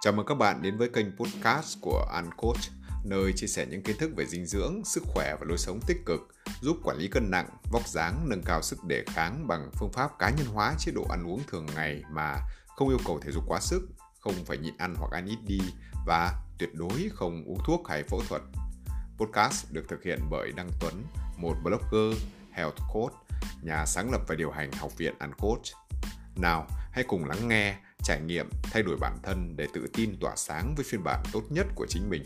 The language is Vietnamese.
Chào mừng các bạn đến với kênh podcast của Uncoach, nơi chia sẻ những kiến thức về dinh dưỡng, sức khỏe và lối sống tích cực, giúp quản lý cân nặng, vóc dáng, nâng cao sức đề kháng bằng phương pháp cá nhân hóa chế độ ăn uống thường ngày mà không yêu cầu thể dục quá sức, không phải nhịn ăn hoặc ăn ít đi và tuyệt đối không uống thuốc hay phẫu thuật. Podcast được thực hiện bởi Đăng Tuấn, một blogger, health coach, nhà sáng lập và điều hành học viện Uncoach. Nào, hãy cùng lắng nghe trải nghiệm, thay đổi bản thân để tự tin tỏa sáng với phiên bản tốt nhất của chính mình.